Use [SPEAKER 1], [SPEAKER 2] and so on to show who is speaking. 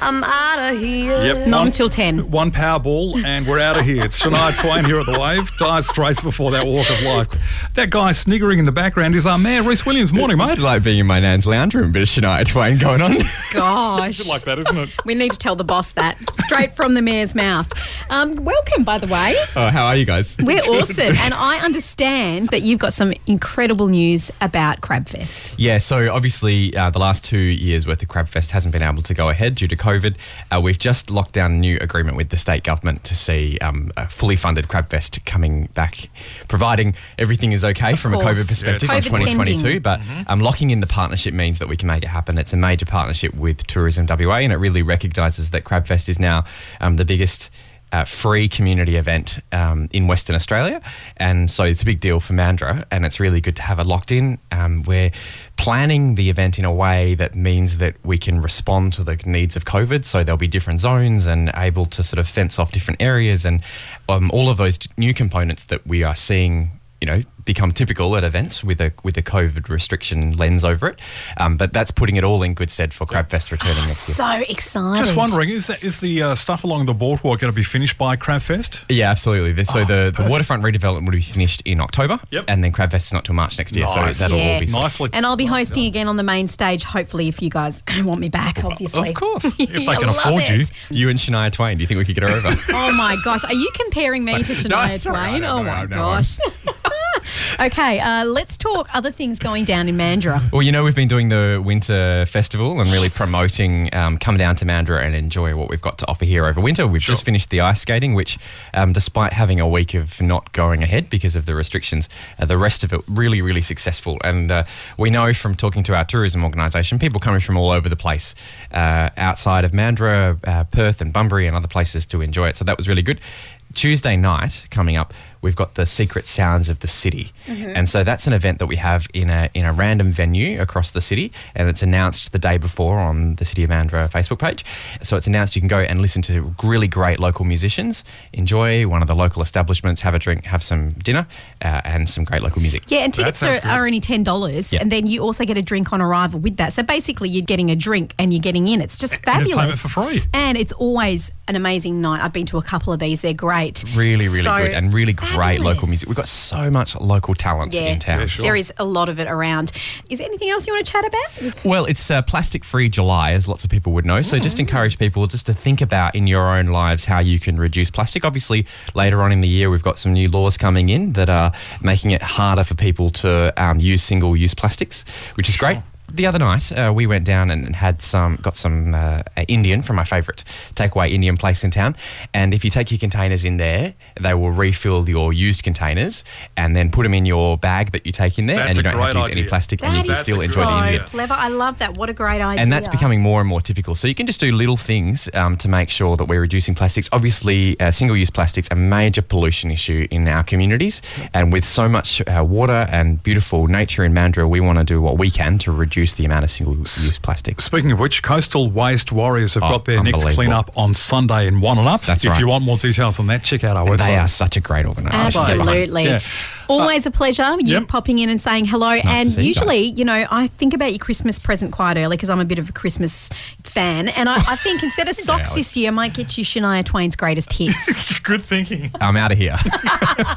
[SPEAKER 1] I'm out of here.
[SPEAKER 2] Yep.
[SPEAKER 3] Not
[SPEAKER 2] one-
[SPEAKER 3] until 10.
[SPEAKER 2] One Powerball, and we're out of here. It's Shania Twain here at the Wave. Dire Straits before that walk of life. That guy sniggering in the background is our mayor, Rhys Williams. Morning, mate.
[SPEAKER 4] It's like being in my nan's lounge room, bit of Shania Twain going on.
[SPEAKER 3] Gosh.
[SPEAKER 2] like that, isn't it?
[SPEAKER 3] We need to tell the boss that straight from the mayor's mouth. Um, welcome, by the way.
[SPEAKER 4] oh, how are you guys?
[SPEAKER 3] We're awesome. And I understand that you've got some incredible news about Crabfest.
[SPEAKER 4] Yeah, so obviously uh, the last two years worth of Crabfest hasn't been able to go ahead due to COVID. Uh, we've just locked down a new agreement with the state government to see um, a fully funded Crabfest coming back, providing everything is okay from a. COVID perspective
[SPEAKER 3] Yeah,
[SPEAKER 4] in 2022.
[SPEAKER 3] pending.
[SPEAKER 4] But um, locking in the partnership means that we can make it happen. It's a major partnership with Tourism WA, and it really recognises that Crabfest is now um, the biggest. Free community event um, in Western Australia, and so it's a big deal for Mandurah, and it's really good to have it locked in. Um, we're planning the event in a way that means that we can respond to the needs of COVID. So there'll be different zones and able to sort of fence off different areas, and um, all of those new components that we are seeing you know become typical at events with a with a COVID restriction lens over it. Um, but that's putting it all in good stead for Crabfest returning next year.
[SPEAKER 3] So excited.
[SPEAKER 2] Just wondering, is that is the uh, stuff along the boardwalk going to be finished by Crabfest?
[SPEAKER 4] Yeah, absolutely. The- So the, the waterfront redevelopment will be finished in October,
[SPEAKER 2] Yep.
[SPEAKER 4] and then Crabfest is not till March next year.
[SPEAKER 2] Nice.
[SPEAKER 4] So that'll
[SPEAKER 3] Yeah.
[SPEAKER 4] all be sorted.
[SPEAKER 2] Nicely.
[SPEAKER 3] And I'll be
[SPEAKER 2] nicely
[SPEAKER 3] hosting
[SPEAKER 2] done.
[SPEAKER 3] again on the main stage, hopefully, if you guys want me back, obviously.
[SPEAKER 4] Of course.
[SPEAKER 2] If they
[SPEAKER 3] I
[SPEAKER 2] can
[SPEAKER 3] love
[SPEAKER 2] afford you.
[SPEAKER 3] it.
[SPEAKER 4] you and Shania Twain. Do you think we could get her over?
[SPEAKER 3] Oh my gosh. Are you comparing me to Shania
[SPEAKER 4] it's all right.
[SPEAKER 3] Twain?
[SPEAKER 4] No,
[SPEAKER 3] Oh
[SPEAKER 4] no,
[SPEAKER 3] my
[SPEAKER 4] no,
[SPEAKER 3] gosh. Okay, uh, let's talk other things going down in Mandurah.
[SPEAKER 4] Well, you know, we've been doing the winter festival and really promoting um, come down to Mandurah and enjoy what we've got to offer here over winter. We've just finished the ice skating, which, um, despite having a week of not going ahead because of the restrictions, uh, the rest of it really, really successful. And uh, we know from talking to our tourism organisation, people coming from all over the place uh, outside of Mandurah, uh, Perth, and Bunbury, and other places to enjoy it. So that was really good. Tuesday night coming up, we've got the Secret Sounds of the City, and so that's an event that we have in a in a random venue across the city, and it's announced the day before on the City of Mandurah Facebook page. So it's announced you can go and listen to really great local musicians, enjoy one of the local establishments, have a drink, have some dinner, uh, and some great local music.
[SPEAKER 3] Yeah, and tickets are, are only ten dollars,
[SPEAKER 4] Yeah.
[SPEAKER 3] and then you also get a drink on arrival with that. So basically, you're getting a drink and you're getting in. It's just
[SPEAKER 2] entertainment
[SPEAKER 3] fabulous
[SPEAKER 2] for free.
[SPEAKER 3] and it's always an amazing night. I've been to a couple of these; they're great.
[SPEAKER 4] Really, really
[SPEAKER 3] So
[SPEAKER 4] good, and really great local music. We've got so much local talent
[SPEAKER 3] Yeah.
[SPEAKER 4] in town.
[SPEAKER 2] Yeah, sure.
[SPEAKER 3] There is a lot of it around. Is there anything else you want to chat about?
[SPEAKER 4] Well, it's uh, Plastic Free July, as lots of people would know. So just encourage people just to think about in your own lives how you can reduce plastic. Obviously, later on in the year, we've got some new laws coming in that are making it harder for people to um, use single-use plastics, which is great. The other night, uh, we went down and had some, got some uh, Indian from my favourite takeaway Indian place in town. And if you take your containers in there, they will refill your used containers and then put them in your bag that you take in there,
[SPEAKER 2] That's
[SPEAKER 4] and you don't have to use any
[SPEAKER 2] idea.
[SPEAKER 4] plastic, and you
[SPEAKER 3] That
[SPEAKER 4] can
[SPEAKER 3] is
[SPEAKER 4] still enjoy
[SPEAKER 3] so
[SPEAKER 4] the Indian.
[SPEAKER 3] clever. I love that. What a great idea!
[SPEAKER 4] And that's becoming more and more typical. So you can just do little things um, to make sure that we're reducing plastics. Obviously, uh, single-use plastics a major pollution issue in our communities, and with so much uh, water and beautiful nature in Mandurah, we want to do what we can to reduce the amount of single-use plastics.
[SPEAKER 2] Speaking of which, Coastal Waste Warriors have
[SPEAKER 4] Oh,
[SPEAKER 2] got their next
[SPEAKER 4] unbelievable.
[SPEAKER 2] clean-up on Sunday in Wannanup.
[SPEAKER 4] That's
[SPEAKER 2] if
[SPEAKER 4] right.
[SPEAKER 2] you want more details on that, check out our website.
[SPEAKER 4] They are such a great organisation.
[SPEAKER 3] Absolutely.
[SPEAKER 2] Yeah.
[SPEAKER 3] Always uh, a pleasure. You
[SPEAKER 2] Yep.
[SPEAKER 3] popping in and saying hello. and
[SPEAKER 4] to see you
[SPEAKER 3] usually, you know, I think about your Christmas present quite early because I'm a bit of a Christmas fan. And I, I think instead of socks
[SPEAKER 4] Alex.
[SPEAKER 3] this year, I might get you Shania Twain's greatest hits.
[SPEAKER 2] Good thinking.
[SPEAKER 4] I'm out of here.